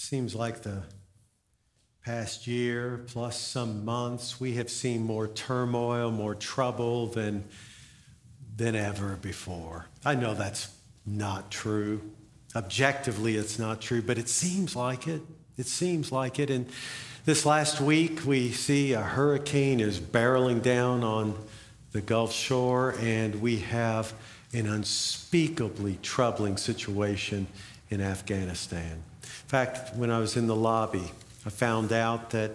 seems like the past year plus some months, we have seen more turmoil, more trouble than, than ever before. I know that's not true. Objectively, it's not true, but it seems like it. It seems like it. And this last week, we see a hurricane is barreling down on the Gulf shore, and we have an unspeakably troubling situation in Afghanistan. In fact, when I was in the lobby, I found out that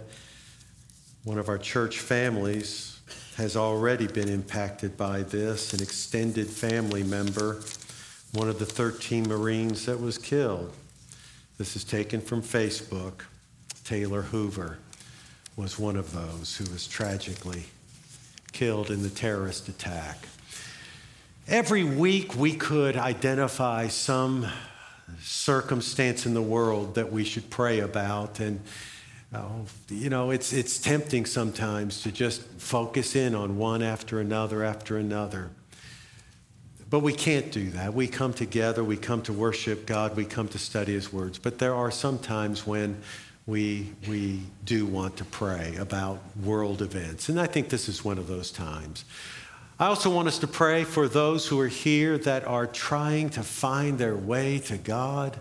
one of our church families has already been impacted by this, an extended family member, one of the 13 Marines that was killed. This is taken from Facebook. Taylor Hoover was one of those who was tragically killed in the terrorist attack. Every week we could identify some circumstance in the world that we should pray about. And, uh, you know, it's, it's tempting sometimes to just focus in on one after another after another. But we can't do that. We come together, we come to worship God, we come to study His words. But there are some times when we, we do want to pray about world events. And I think this is one of those times. I also want us to pray for those who are here that are trying to find their way to God,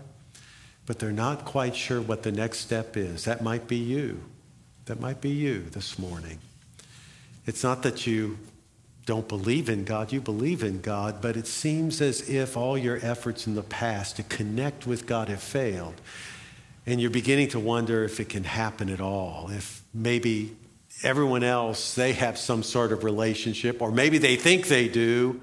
but they're not quite sure what the next step is. That might be you. That might be you this morning. It's not that you don't believe in God, you believe in God, but it seems as if all your efforts in the past to connect with God have failed. And you're beginning to wonder if it can happen at all, if maybe everyone else, they have some sort of relationship, or maybe they think they do,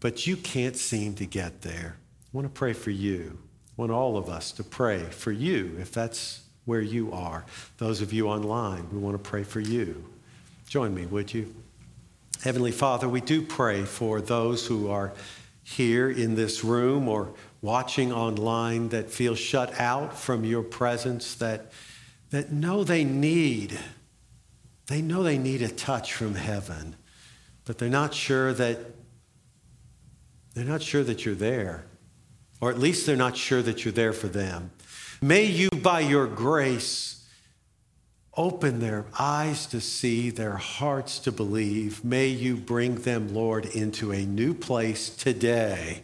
but you can't seem to get there. I want to pray for you. I want all of us to pray for you if that's where you are. Those of you online, we want to pray for you. Join me, would you? Heavenly Father, we do pray for those who are here in this room or watching online that feel shut out from your presence, that, that know they need they know they need a touch from heaven, but they're not sure that they're not sure that you're there. Or at least they're not sure that you're there for them. May you, by your grace, open their eyes to see, their hearts to believe. May you bring them, Lord, into a new place today.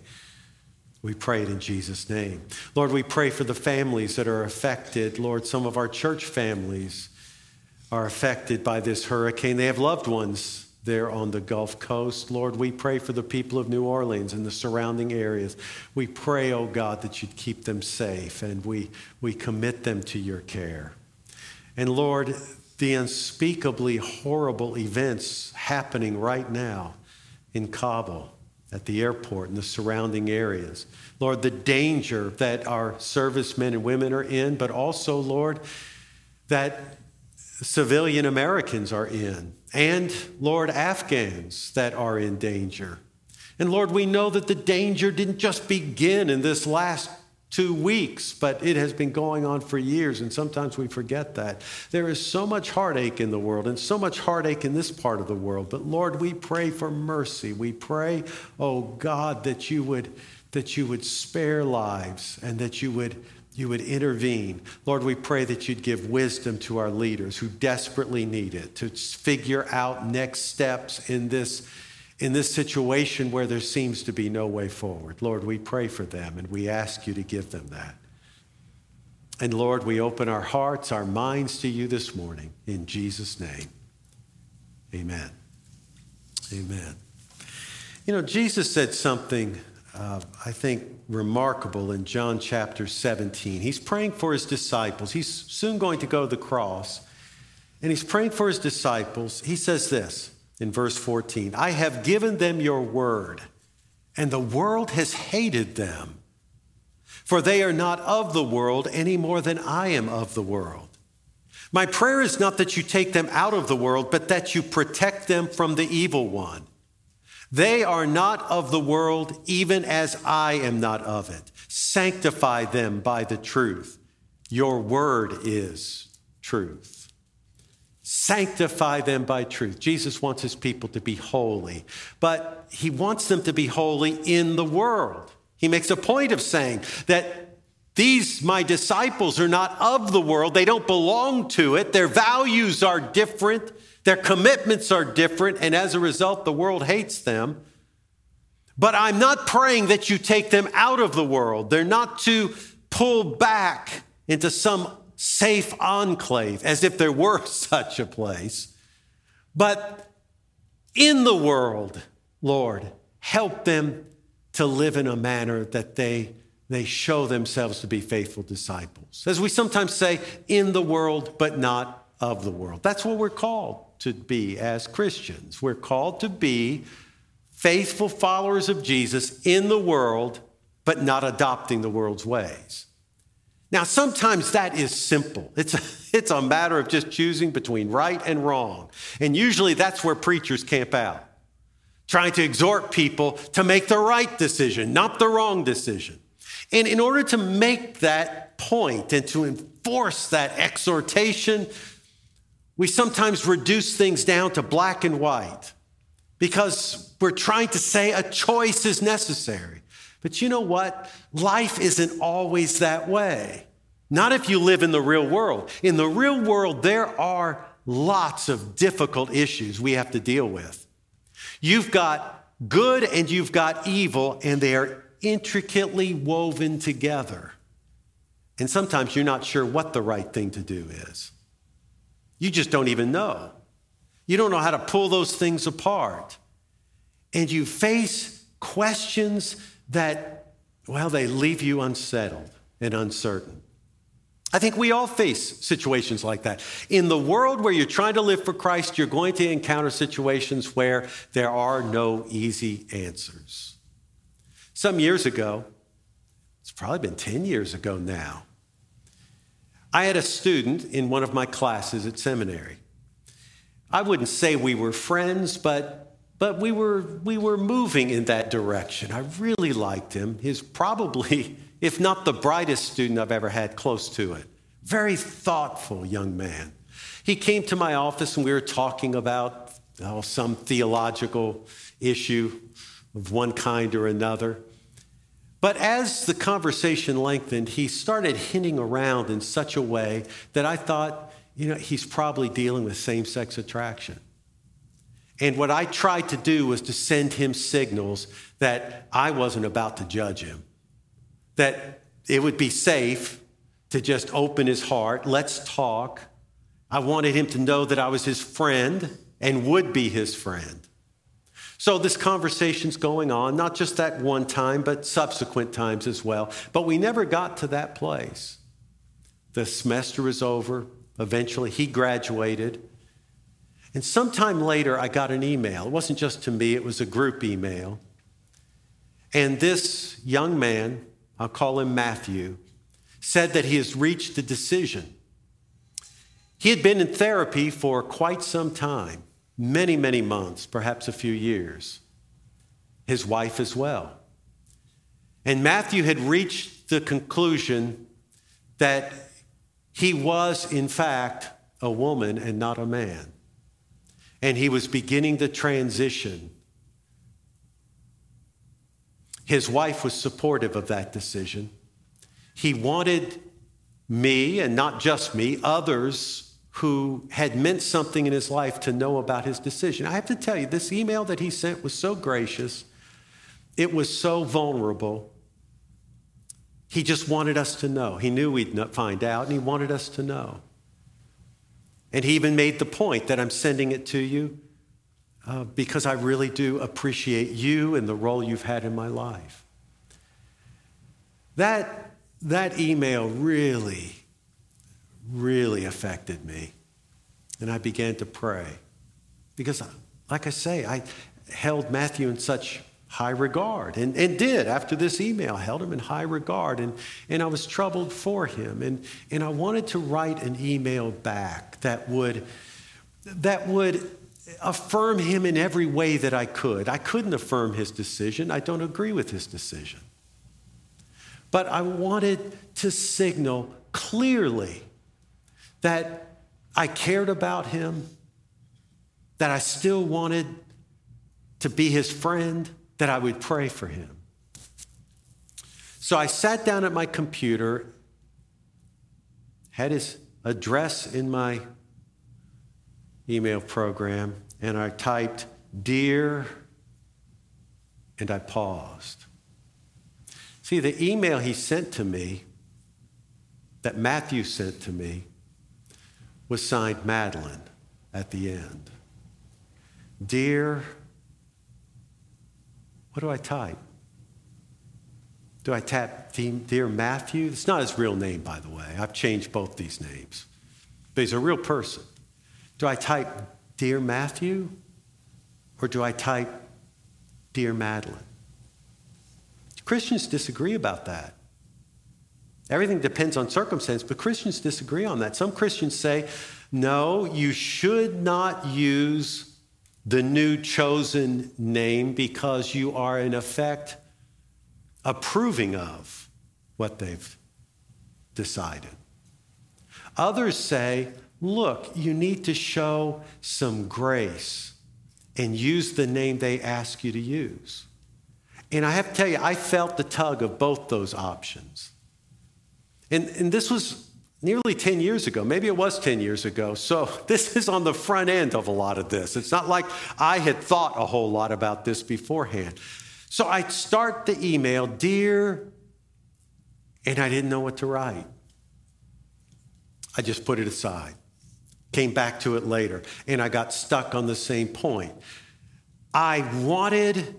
We pray it in Jesus' name. Lord, we pray for the families that are affected. Lord, some of our church families are affected by this hurricane. They have loved ones there on the Gulf Coast. Lord, we pray for the people of New Orleans and the surrounding areas. We pray, oh God, that you'd keep them safe and we, we commit them to your care. And Lord, the unspeakably horrible events happening right now in Kabul, at the airport, and the surrounding areas. Lord, the danger that our servicemen and women are in, but also, Lord, that civilian Americans are in, and Lord, Afghans that are in danger. And Lord, we know that the danger didn't just begin in this last two weeks, but it has been going on for years, and sometimes we forget that. There is so much heartache in the world and so much heartache in this part of the world. But Lord, we pray for mercy. We pray, oh God, that you would that you would spare lives and that you would you would intervene. Lord, we pray that you'd give wisdom to our leaders who desperately need it to figure out next steps in this, in this situation where there seems to be no way forward. Lord, we pray for them and we ask you to give them that. And Lord, we open our hearts, our minds to you this morning in Jesus' name. Amen. Amen. You know, Jesus said something uh, I think, remarkable in John chapter 17. He's praying for his disciples. He's soon going to go to the cross, and he's praying for his disciples. He says this in verse 14 I have given them your word, and the world has hated them, for they are not of the world any more than I am of the world. My prayer is not that you take them out of the world, but that you protect them from the evil one. They are not of the world, even as I am not of it. Sanctify them by the truth. Your word is truth. Sanctify them by truth. Jesus wants his people to be holy, but he wants them to be holy in the world. He makes a point of saying that these, my disciples, are not of the world. They don't belong to it. Their values are different. Their commitments are different. And as a result, the world hates them. But I'm not praying that you take them out of the world. They're not to pull back into some safe enclave, as if there were such a place. But in the world, Lord, help them to live in a manner that they they show themselves to be faithful disciples. As we sometimes say, in the world, but not of the world. That's what we're called to be as Christians. We're called to be faithful followers of Jesus in the world, but not adopting the world's ways. Now, sometimes that is simple. It's a, it's a matter of just choosing between right and wrong. And usually that's where preachers camp out, trying to exhort people to make the right decision, not the wrong decision. And in order to make that point and to enforce that exhortation, we sometimes reduce things down to black and white because we're trying to say a choice is necessary. But you know what? Life isn't always that way. Not if you live in the real world. In the real world, there are lots of difficult issues we have to deal with. You've got good and you've got evil, and they are intricately woven together. And sometimes you're not sure what the right thing to do is. You just don't even know. You don't know how to pull those things apart. And you face questions that, well, they leave you unsettled and uncertain. I think we all face situations like that. In the world where you're trying to live for Christ, you're going to encounter situations where there are no easy answers. Some years ago, it's probably been 10 years ago now, I had a student in one of my classes at seminary. I wouldn't say we were friends, but, but we, were, we were moving in that direction. I really liked him. He's probably, if not the brightest student I've ever had close to it. Very thoughtful young man. He came to my office and we were talking about oh, some theological issue of one kind or another. But as the conversation lengthened, he started hinting around in such a way that I thought, you know, he's probably dealing with same sex attraction. And what I tried to do was to send him signals that I wasn't about to judge him, that it would be safe to just open his heart, let's talk. I wanted him to know that I was his friend and would be his friend. So this conversation's going on, not just that one time, but subsequent times as well. But we never got to that place. The semester was over. Eventually, he graduated. And sometime later, I got an email. It wasn't just to me, it was a group email. And this young man, I'll call him Matthew, said that he has reached a decision. He had been in therapy for quite some time many, many months, perhaps a few years. His wife as well. And Matthew had reached the conclusion that he was, in fact, a woman and not a man. And he was beginning the transition. His wife was supportive of that decision. He wanted me, and not just me, others who had meant something in his life to know about his decision. I have to tell you, this email that he sent was so gracious, it was so vulnerable. He just wanted us to know. He knew we'd find out, and he wanted us to know. And he even made the point that I'm sending it to you uh, because I really do appreciate you and the role you've had in my life. That, that email really really affected me. And I began to pray. Because, like I say, I held Matthew in such high regard and, and did after this email held him in high regard and, and i was troubled for him and, and i wanted to write an email back that would that would affirm him in every way that i could i couldn't affirm his decision i don't agree with his decision but i wanted to signal clearly that I cared about him, that I still wanted to be his friend, that I would pray for him. So I sat down at my computer, had his address in my email program, and I typed, Dear, and I paused. See, the email he sent to me, that Matthew sent to me, was signed Madeline at the end. Dear, what do I type? Do I tap Dear Matthew? It's not his real name, by the way. I've changed both these names. But he's a real person. Do I type Dear Matthew? Or do I type Dear Madeline? Christians disagree about that. Everything depends on circumstance, but Christians disagree on that. Some Christians say, no, you should not use the new chosen name because you are, in effect, approving of what they've decided. Others say, look, you need to show some grace and use the name they ask you to use. And I have to tell you, I felt the tug of both those options. And, and this was nearly 10 years ago. Maybe it was 10 years ago. So this is on the front end of a lot of this. It's not like I had thought a whole lot about this beforehand. So I'd start the email, Dear, and I didn't know what to write. I just put it aside. Came back to it later, and I got stuck on the same point. I wanted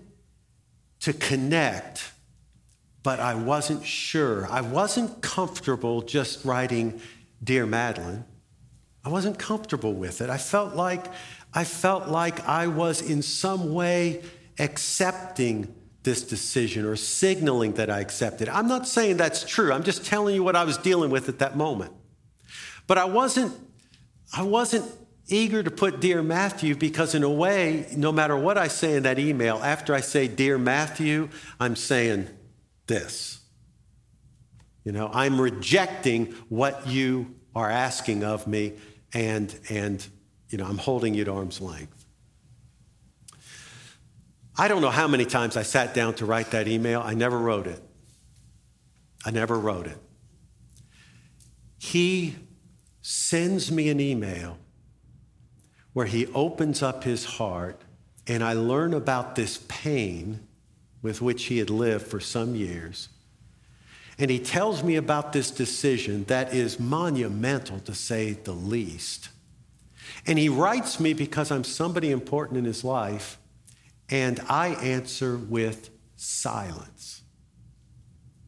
to connect, but I wasn't sure. I wasn't comfortable just writing Dear Madeline. I wasn't comfortable with it. I felt like I felt like I was in some way accepting this decision or signaling that I accepted. I'm not saying that's true. I'm just telling you what I was dealing with at that moment. But I wasn't I wasn't eager to put Dear Matthew because, in a way, no matter what I say in that email, after I say Dear Matthew, I'm saying this. You know, I'm rejecting what you are asking of me, and, and you know, I'm holding you at arm's length. I don't know how many times I sat down to write that email. I never wrote it. I never wrote it. He sends me an email where he opens up his heart, and I learn about this pain with which he had lived for some years. And he tells me about this decision that is monumental, to say the least. And he writes me because I'm somebody important in his life, and I answer with silence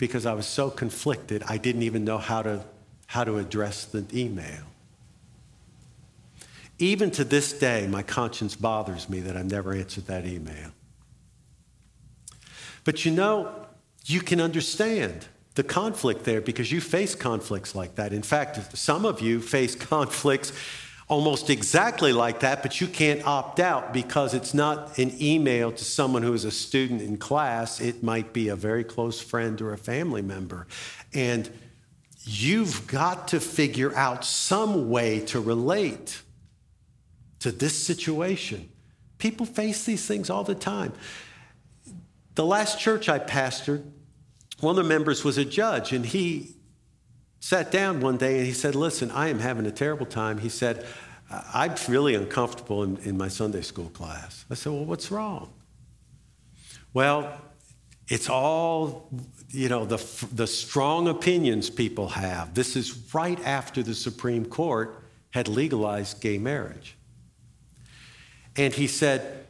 because I was so conflicted, I didn't even know how to, how to address the email. Even to this day, my conscience bothers me that I've never answered that email. But you know, you can understand the conflict there because you face conflicts like that. In fact, some of you face conflicts almost exactly like that, but you can't opt out because it's not an email to someone who is a student in class. It might be a very close friend or a family member. And you've got to figure out some way to relate to this situation. People face these things all the time. The last church I pastored, one of the members was a judge, and he sat down one day and he said, Listen, I am having a terrible time. He said, I'm really uncomfortable in, in my Sunday school class. I said, Well, what's wrong? Well, it's all, you know, the, the strong opinions people have. This is right after the Supreme Court had legalized gay marriage. And he said,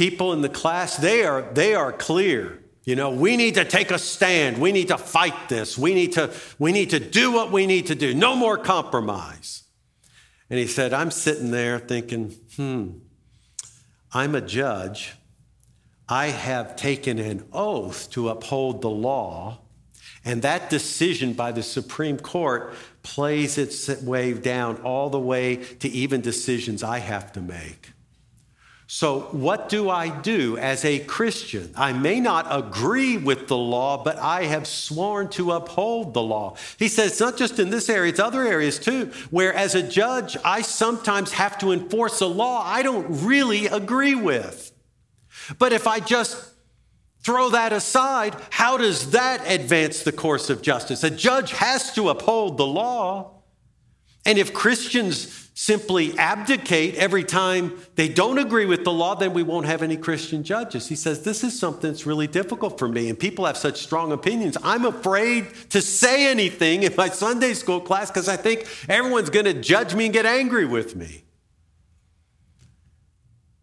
People in the class, they are, they are clear. You know, we need to take a stand. We need to fight this. We need to, we need to do what we need to do. No more compromise. And he said, I'm sitting there thinking, hmm, I'm a judge. I have taken an oath to uphold the law. And that decision by the Supreme Court plays its way down all the way to even decisions I have to make. So, what do I do as a Christian? I may not agree with the law, but I have sworn to uphold the law. He says it's not just in this area, it's other areas too, where as a judge, I sometimes have to enforce a law I don't really agree with. But if I just throw that aside, how does that advance the course of justice? A judge has to uphold the law. And if Christians simply abdicate every time they don't agree with the law, then we won't have any Christian judges. He says, This is something that's really difficult for me, and people have such strong opinions. I'm afraid to say anything in my Sunday school class because I think everyone's going to judge me and get angry with me.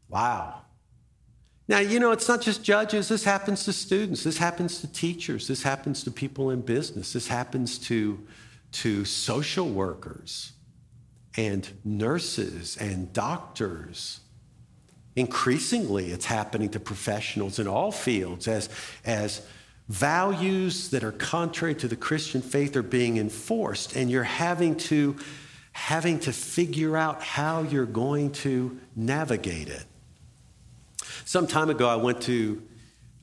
Wow. Now, you know, it's not just judges. This happens to students. This happens to teachers. This happens to people in business. This happens to, to social workers and nurses and doctors. Increasingly, it's happening to professionals in all fields as, as values that are contrary to the Christian faith are being enforced, and you're having to, having to figure out how you're going to navigate it. Some time ago, I went to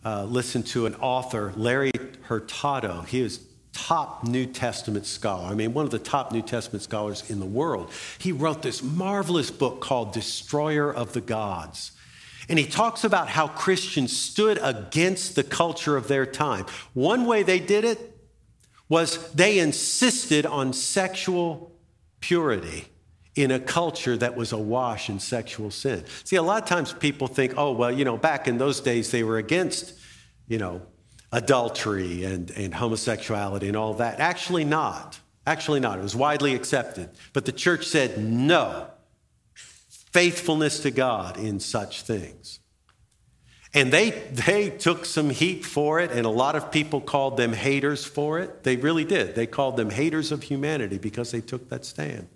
uh, listen to an author, Larry Hurtado. He is top New Testament scholar. I mean, one of the top New Testament scholars in the world. He wrote this marvelous book called Destroyer of the Gods. And he talks about how Christians stood against the culture of their time. One way they did it was they insisted on sexual purity in a culture that was awash in sexual sin. See, a lot of times people think, oh, well, you know, back in those days they were against, you know, adultery and, and homosexuality and all that. Actually, not. Actually, not. It was widely accepted. But the church said no. Faithfulness to God in such things. And they, they took some heat for it, and a lot of people called them haters for it. They really did. They called them haters of humanity because they took that stand.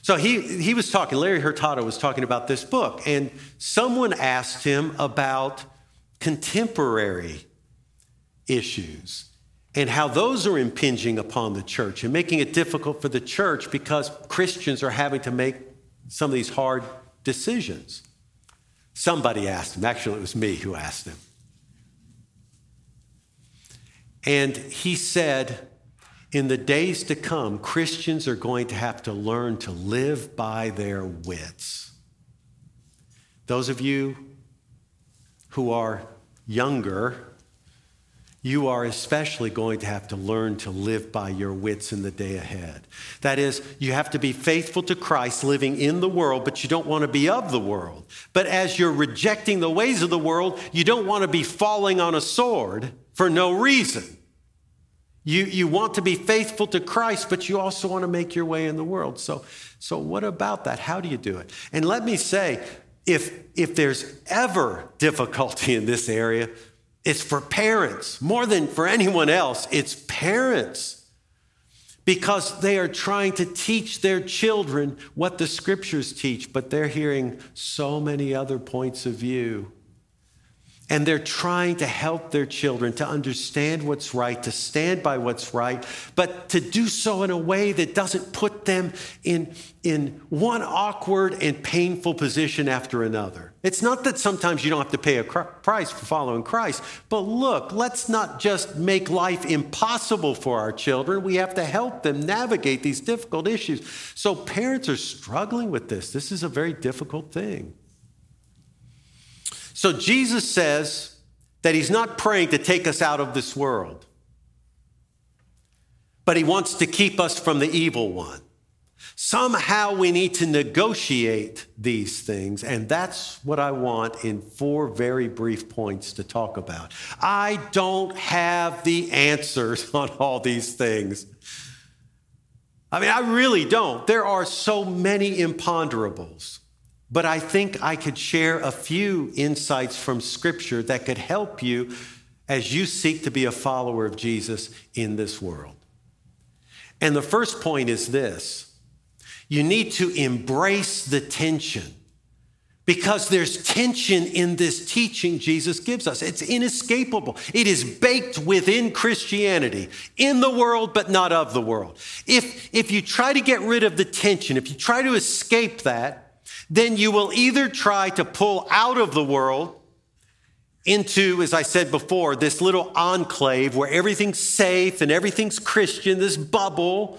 So he, he was talking, Larry Hurtado was talking about this book, and someone asked him about contemporary issues and how those are impinging upon the church and making it difficult for the church because Christians are having to make some of these hard decisions. Somebody asked him, actually, it was me who asked him. And he said, in the days to come, Christians are going to have to learn to live by their wits. Those of you who are younger you are especially going to have to learn to live by your wits in the day ahead. That is, you have to be faithful to Christ, living in the world, but you don't want to be of the world. But as you're rejecting the ways of the world, you don't want to be falling on a sword for no reason. You, you want to be faithful to Christ, but you also want to make your way in the world. So, so what about that? How do you do it? And let me say, if, if there's ever difficulty in this area, it's for parents more than for anyone else. It's parents because they are trying to teach their children what the scriptures teach, but they're hearing so many other points of view. And they're trying to help their children to understand what's right, to stand by what's right, but to do so in a way that doesn't put them in, in one awkward and painful position after another. It's not that sometimes you don't have to pay a price for following Christ, but look, let's not just make life impossible for our children. We have to help them navigate these difficult issues. So parents are struggling with this. This is a very difficult thing. So Jesus says that he's not praying to take us out of this world, but he wants to keep us from the evil one. Somehow we need to negotiate these things, and that's what I want in four very brief points to talk about. I don't have the answers on all these things. I mean, I really don't. There are so many imponderables. But I think I could share a few insights from Scripture that could help you as you seek to be a follower of Jesus in this world. And the first point is this you need to embrace the tension because there's tension in this teaching Jesus gives us. It's inescapable. It is baked within Christianity, in the world, but not of the world. If, if you try to get rid of the tension, if you try to escape that, then you will either try to pull out of the world into, as I said before, this little enclave where everything's safe and everything's Christian, this bubble,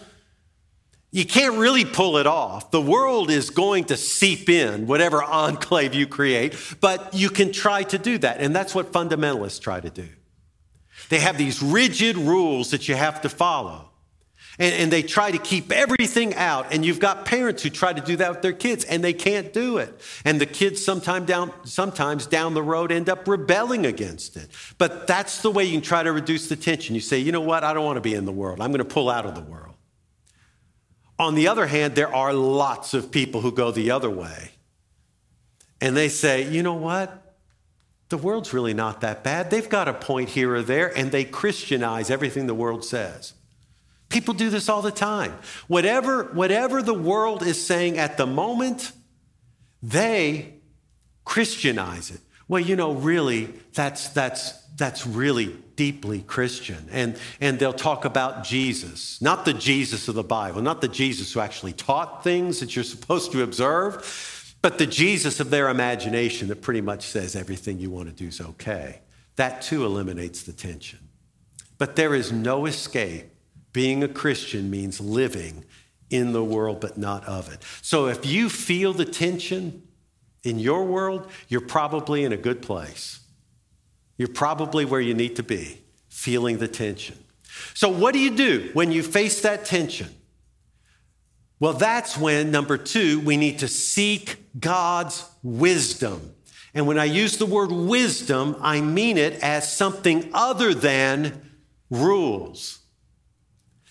You can't really pull it off. The world is going to seep in, whatever enclave you create, but you can try to do that. And that's what fundamentalists try to do. They have these rigid rules that you have to follow. And, and, they try to keep everything out. And you've got parents who try to do that with their kids, and they can't do it. And the kids sometime down, sometimes down the road end up rebelling against it. But that's the way you can try to reduce the tension. You say, you know what? I don't want to be in the world. I'm going to pull out of the world. On the other hand, there are lots of people who go the other way. And they say, you know what? The world's really not that bad. They've got a point here or there, and they Christianize everything the world says. People do this all the time. Whatever, whatever the world is saying at the moment, they Christianize it. Well, you know, really, that's, that's, that's really deeply Christian. And, and they'll talk about Jesus, not the Jesus of the Bible, not the Jesus who actually taught things that you're supposed to observe, but the Jesus of their imagination that pretty much says everything you want to do is okay. That too eliminates the tension. But there is no escape being a Christian means living in the world, but not of it. So if you feel the tension in your world, you're probably in a good place. You're probably where you need to be, feeling the tension. So, what do you do when you face that tension? Well, that's when, number two, we need to seek God's wisdom. And when I use the word wisdom, I mean it as something other than rules.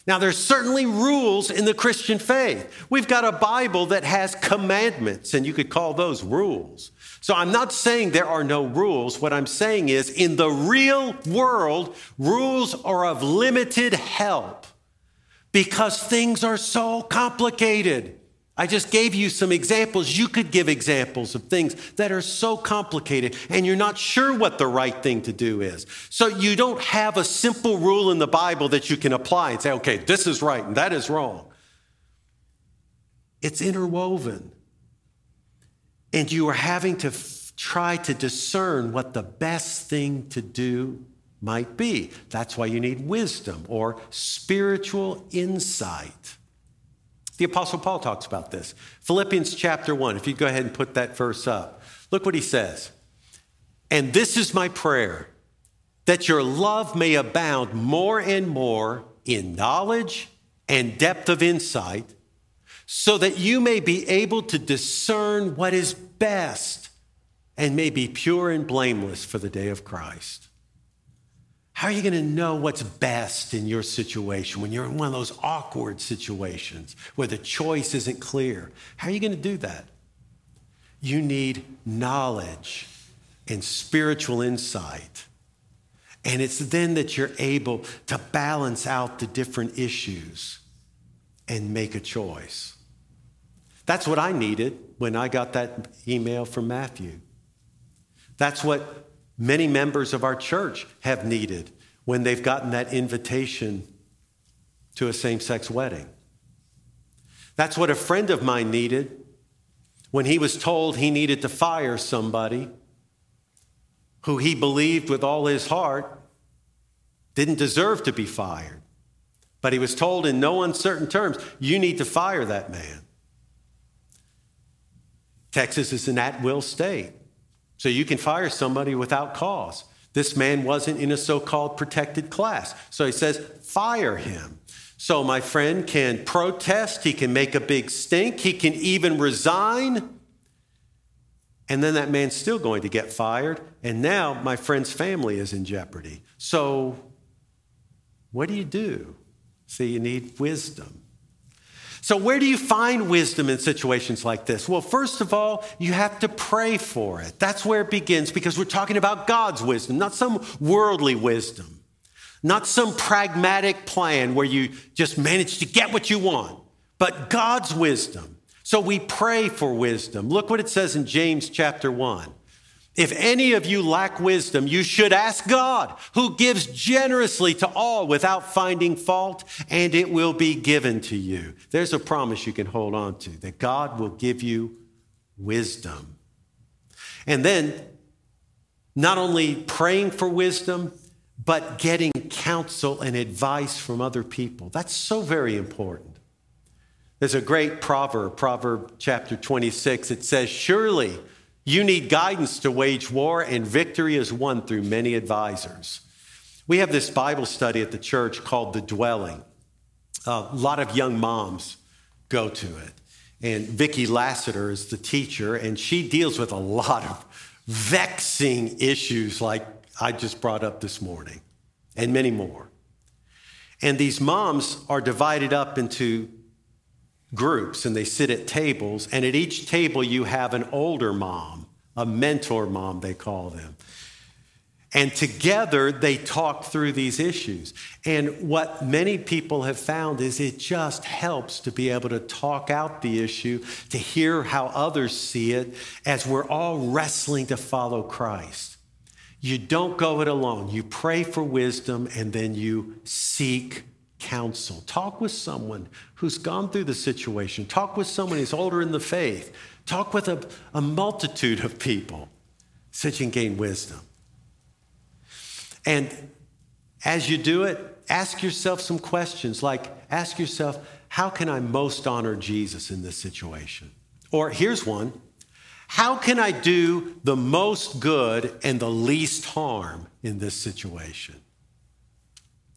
Now, there's certainly rules in the Christian faith. We've got a Bible that has commandments, and you could call those rules. So I'm not saying there are no rules. What I'm saying is, in the real world, rules are of limited help because things are so complicated. I just gave you some examples. You could give examples of things that are so complicated and you're not sure what the right thing to do is. So you don't have a simple rule in the Bible that you can apply and say, okay, this is right and that is wrong. It's interwoven. And you are having to f- try to discern what the best thing to do might be. That's why you need wisdom or spiritual insight. The Apostle Paul talks about this. Philippians chapter 1, if you go ahead and put that verse up, look what he says. And this is my prayer that your love may abound more and more in knowledge and depth of insight, so that you may be able to discern what is best and may be pure and blameless for the day of Christ. How are you going to know what's best in your situation when you're in one of those awkward situations where the choice isn't clear? How are you going to do that? You need knowledge and spiritual insight. And it's then that you're able to balance out the different issues and make a choice. That's what I needed when I got that email from Matthew. That's what many members of our church have needed when they've gotten that invitation to a same sex wedding. That's what a friend of mine needed when he was told he needed to fire somebody who he believed with all his heart didn't deserve to be fired. But he was told in no uncertain terms, you need to fire that man. Texas is an at will state. So you can fire somebody without cause. This man wasn't in a so called protected class. So he says, fire him. So my friend can protest, he can make a big stink, he can even resign. And then that man's still going to get fired. And now my friend's family is in jeopardy. So what do you do? See, you need wisdom. So, where do you find wisdom in situations like this? Well, first of all, you have to pray for it. That's where it begins because we're talking about God's wisdom, not some worldly wisdom, not some pragmatic plan where you just manage to get what you want, but God's wisdom. So, we pray for wisdom. Look what it says in James chapter 1. If any of you lack wisdom, you should ask God, who gives generously to all without finding fault, and it will be given to you. There's a promise you can hold on to that God will give you wisdom. And then, not only praying for wisdom, but getting counsel and advice from other people. That's so very important. There's a great proverb, Proverb chapter 26. It says, Surely you need guidance to wage war, and victory is won through many advisors. We have this Bible study at the church called The Dwelling. a lot of young moms go to it. And Vicki Lassiter is the teacher, and she deals with a lot of vexing issues like I just brought up this morning, and many more. And these moms are divided up into groups and they sit at tables, and at each table you have an older mom, a mentor mom, they call them. And together they talk through these issues. And what many people have found is it just helps to be able to talk out the issue, to hear how others see it as we're all wrestling to follow Christ. You don't go it alone. You pray for wisdom and then you seek counsel. Talk with someone who's gone through the situation. Talk with someone who's older in the faith. Talk with a, a multitude of people so you can gain wisdom. And as you do it, ask yourself some questions like ask yourself, how can I most honor Jesus in this situation? Or here's one how can I do the most good and the least harm in this situation?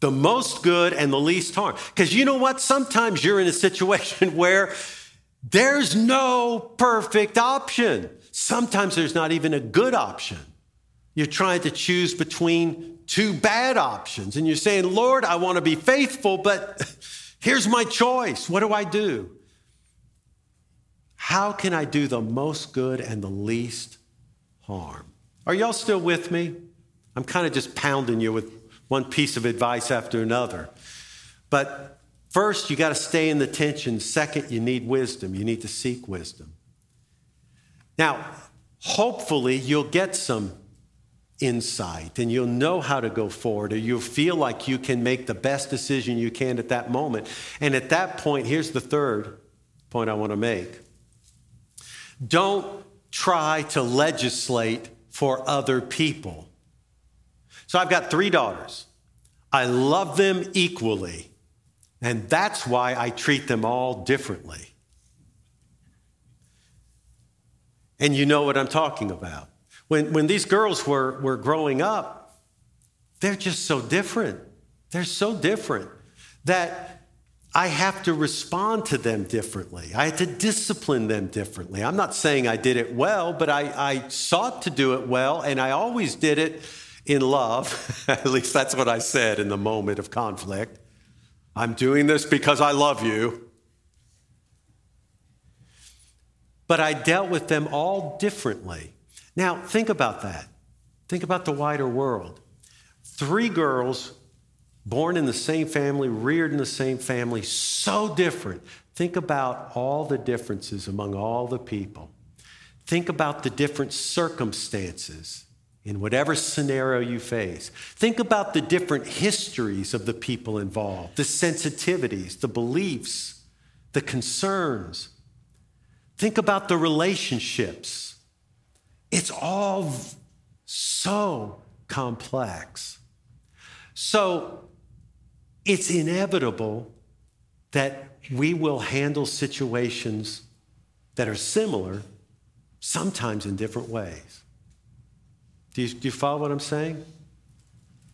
The most good and the least harm. Because you know what? Sometimes you're in a situation where there's no perfect option. Sometimes there's not even a good option. You're trying to choose between two bad options, and you're saying, Lord, I want to be faithful, but here's my choice. What do I do? How can I do the most good and the least harm? Are y'all still with me? I'm kind of just pounding you with one piece of advice after another. But first, you got to stay in the tension. Second, you need wisdom. You need to seek wisdom. Now, hopefully, you'll get some insight and you'll know how to go forward or you'll feel like you can make the best decision you can at that moment. And at that point, here's the third point I want to make don't try to legislate for other people. So I've got three daughters. I love them equally, and that's why I treat them all differently. And you know what I'm talking about. When, when these girls were, were growing up, they're just so different. They're so different that I have to respond to them differently. I had to discipline them differently. I'm not saying I did it well, but I, I sought to do it well, and I always did it in love. At least that's what I said in the moment of conflict. I'm doing this because I love you. But I dealt with them all differently. Now, think about that. Think about the wider world. Three girls born in the same family, reared in the same family, so different. Think about all the differences among all the people. Think about the different circumstances in whatever scenario you face. Think about the different histories of the people involved, the sensitivities, the beliefs, the concerns. Think about the relationships. It's all so complex. So it's inevitable that we will handle situations that are similar, sometimes in different ways. Do you, do you follow what I'm saying?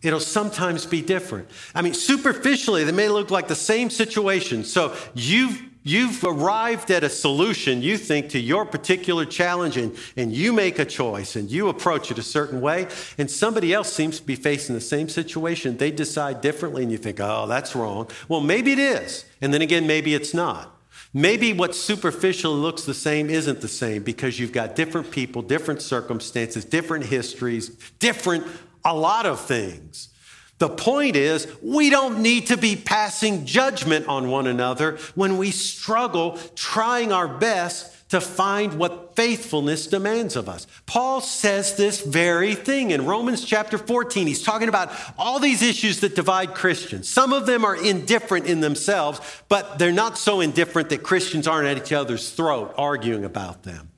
It'll sometimes be different. I mean, superficially, they may look like the same situation. So you've you've arrived at a solution, you think, to your particular challenge, and, and you make a choice and you approach it a certain way, and somebody else seems to be facing the same situation. They decide differently, and you think, oh, that's wrong. Well, maybe it is. And then again, maybe it's not. Maybe what superficial looks the same isn't the same because you've got different people, different circumstances, different histories, different, a lot of things. The point is, we don't need to be passing judgment on one another when we struggle trying our best to find what faithfulness demands of us. Paul says this very thing in Romans chapter 14. He's talking about all these issues that divide Christians. Some of them are indifferent in themselves, but they're not so indifferent that Christians aren't at each other's throat arguing about them.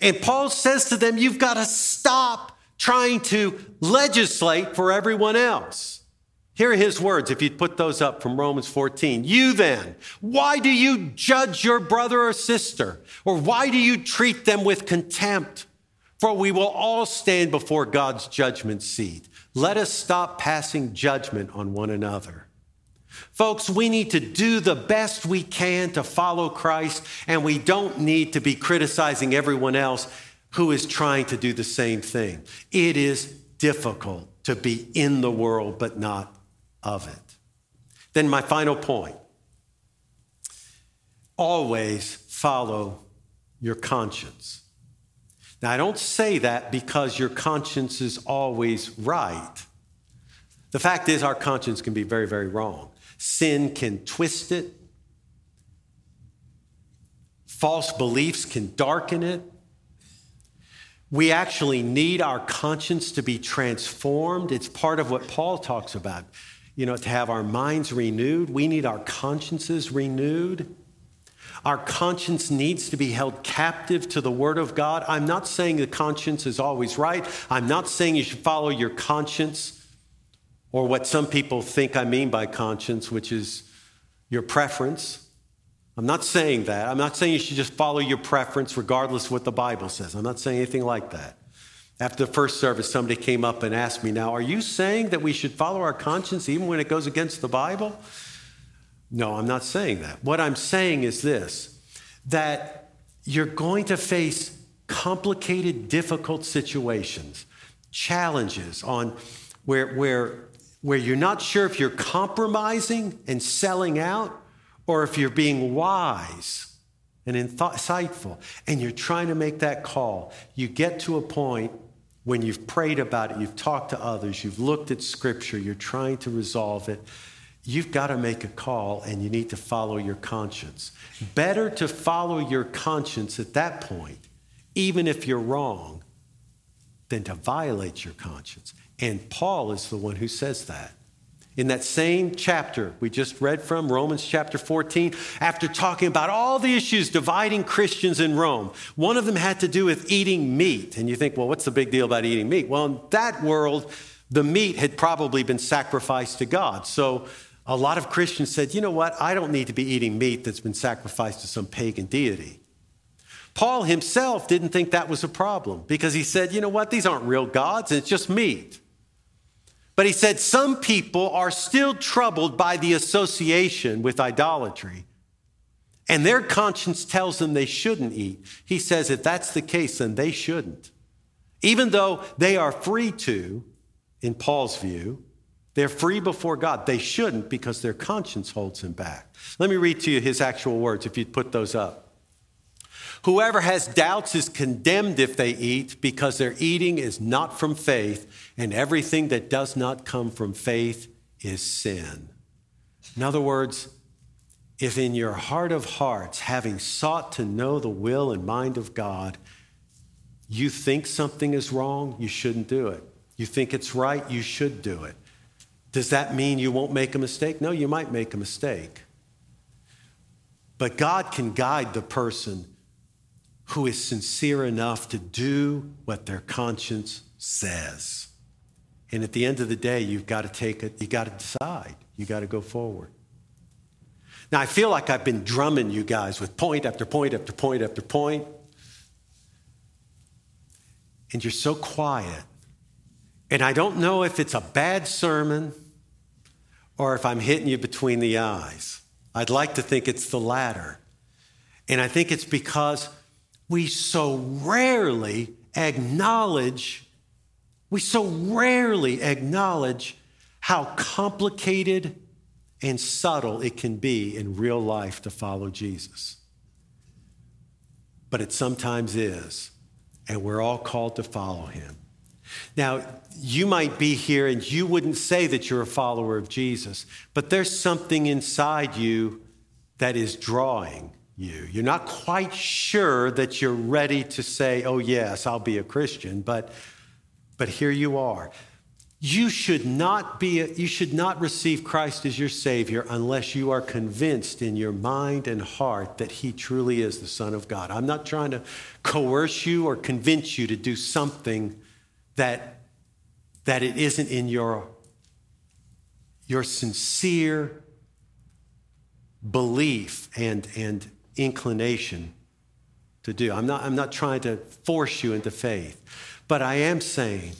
And Paul says to them, You've got to stop trying to legislate for everyone else. Here are his words, if you'd put those up from Romans 14. You then, why do you judge your brother or sister? Or why do you treat them with contempt? For we will all stand before God's judgment seat. Let us stop passing judgment on one another. Folks, we need to do the best we can to follow Christ, and we don't need to be criticizing everyone else who is trying to do the same thing. It is difficult to be in the world, but not of it. Then, my final point always follow your conscience. Now, I don't say that because your conscience is always right. The fact is, our conscience can be very, very wrong. Sin can twist it, false beliefs can darken it. We actually need our conscience to be transformed. It's part of what Paul talks about you know, to have our minds renewed. We need our consciences renewed. Our conscience needs to be held captive to the Word of God. I'm not saying the conscience is always right. I'm not saying you should follow your conscience or what some people think I mean by conscience, which is your preference. I'm not saying that. I'm not saying you should just follow your preference regardless of what the Bible says. I'm not saying anything like that. After the first service, somebody came up and asked me, Now, are you saying that we should follow our conscience even when it goes against the Bible? No, I'm not saying that. What I'm saying is this that you're going to face complicated, difficult situations, challenges on where, where, where you're not sure if you're compromising and selling out or if you're being wise and insightful and you're trying to make that call. You get to a point when you've prayed about it, you've talked to others, you've looked at scripture, you're trying to resolve it, you've got to make a call and you need to follow your conscience. Better to follow your conscience at that point, even if you're wrong, than to violate your conscience. And Paul is the one who says that in that same chapter we just read from, Romans chapter 14, after talking about all the issues dividing Christians in Rome, one of them had to do with eating meat. And you think, well, what's the big deal about eating meat? Well, in that world, the meat had probably been sacrificed to God. So a lot of Christians said, you know what? I don't need to be eating meat that's been sacrificed to some pagan deity. Paul himself didn't think that was a problem because he said, you know what? These aren't real gods, it's just meat. But he said some people are still troubled by the association with idolatry, and their conscience tells them they shouldn't eat. He says if that's the case, then they shouldn't. Even though they are free to, in Paul's view, they're free before God. They shouldn't because their conscience holds them back. Let me read to you his actual words if you'd put those up. Whoever has doubts is condemned if they eat, because their eating is not from faith, and everything that does not come from faith is sin. In other words, if in your heart of hearts, having sought to know the will and mind of God, you think something is wrong, you shouldn't do it. You think it's right, you should do it. Does that mean you won't make a mistake? No, you might make a mistake. But God can guide the person who is sincere enough to do what their conscience says. And at the end of the day, you've got to take it, you got to decide, you got to go forward. Now, I feel like I've been drumming you guys with point after point after point after point. And you're so quiet. And I don't know if it's a bad sermon or if I'm hitting you between the eyes. I'd like to think it's the latter. And I think it's because we so rarely acknowledge, we so rarely acknowledge how complicated and subtle it can be in real life to follow Jesus. But it sometimes is, and we're all called to follow him. Now, you might be here and you wouldn't say that you're a follower of Jesus, but there's something inside you that is drawing you. You're not quite sure that you're ready to say, oh, yes, I'll be a Christian, but, but here you are. You should, not be, you should not receive Christ as your Savior unless you are convinced in your mind and heart that He truly is the Son of God. I'm not trying to coerce you or convince you to do something that, that it isn't in your, your sincere belief and, and inclination to do. I'm not, I'm not trying to force you into faith, but I am saying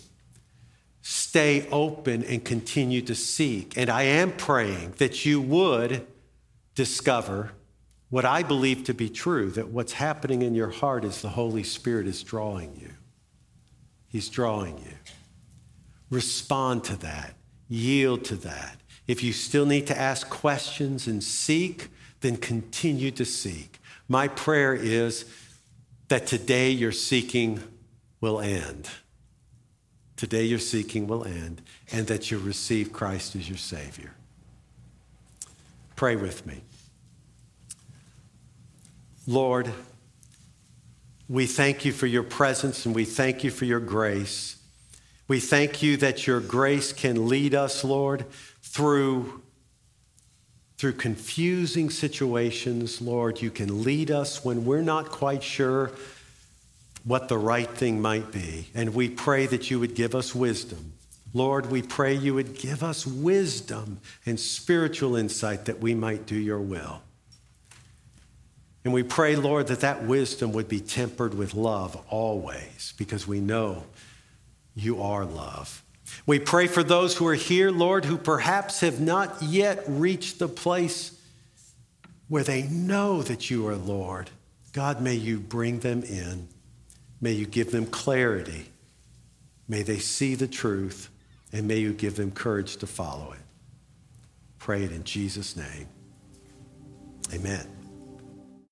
stay open and continue to seek. And I am praying that you would discover what I believe to be true that what's happening in your heart is the Holy Spirit is drawing you. He's drawing you. Respond to that, yield to that. If you still need to ask questions and seek, then continue to seek. My prayer is that today your seeking will end. Today your seeking will end, and that you receive Christ as your Savior. Pray with me. Lord, we thank you for your presence and we thank you for your grace. We thank you that your grace can lead us, Lord, through, through confusing situations. Lord, you can lead us when we're not quite sure what the right thing might be. And we pray that you would give us wisdom. Lord, we pray you would give us wisdom and spiritual insight that we might do your will. And we pray, Lord, that that wisdom would be tempered with love always, because we know you are love. We pray for those who are here, Lord, who perhaps have not yet reached the place where they know that you are Lord. God, may you bring them in. May you give them clarity. May they see the truth, and may you give them courage to follow it. Pray it in Jesus' name. Amen.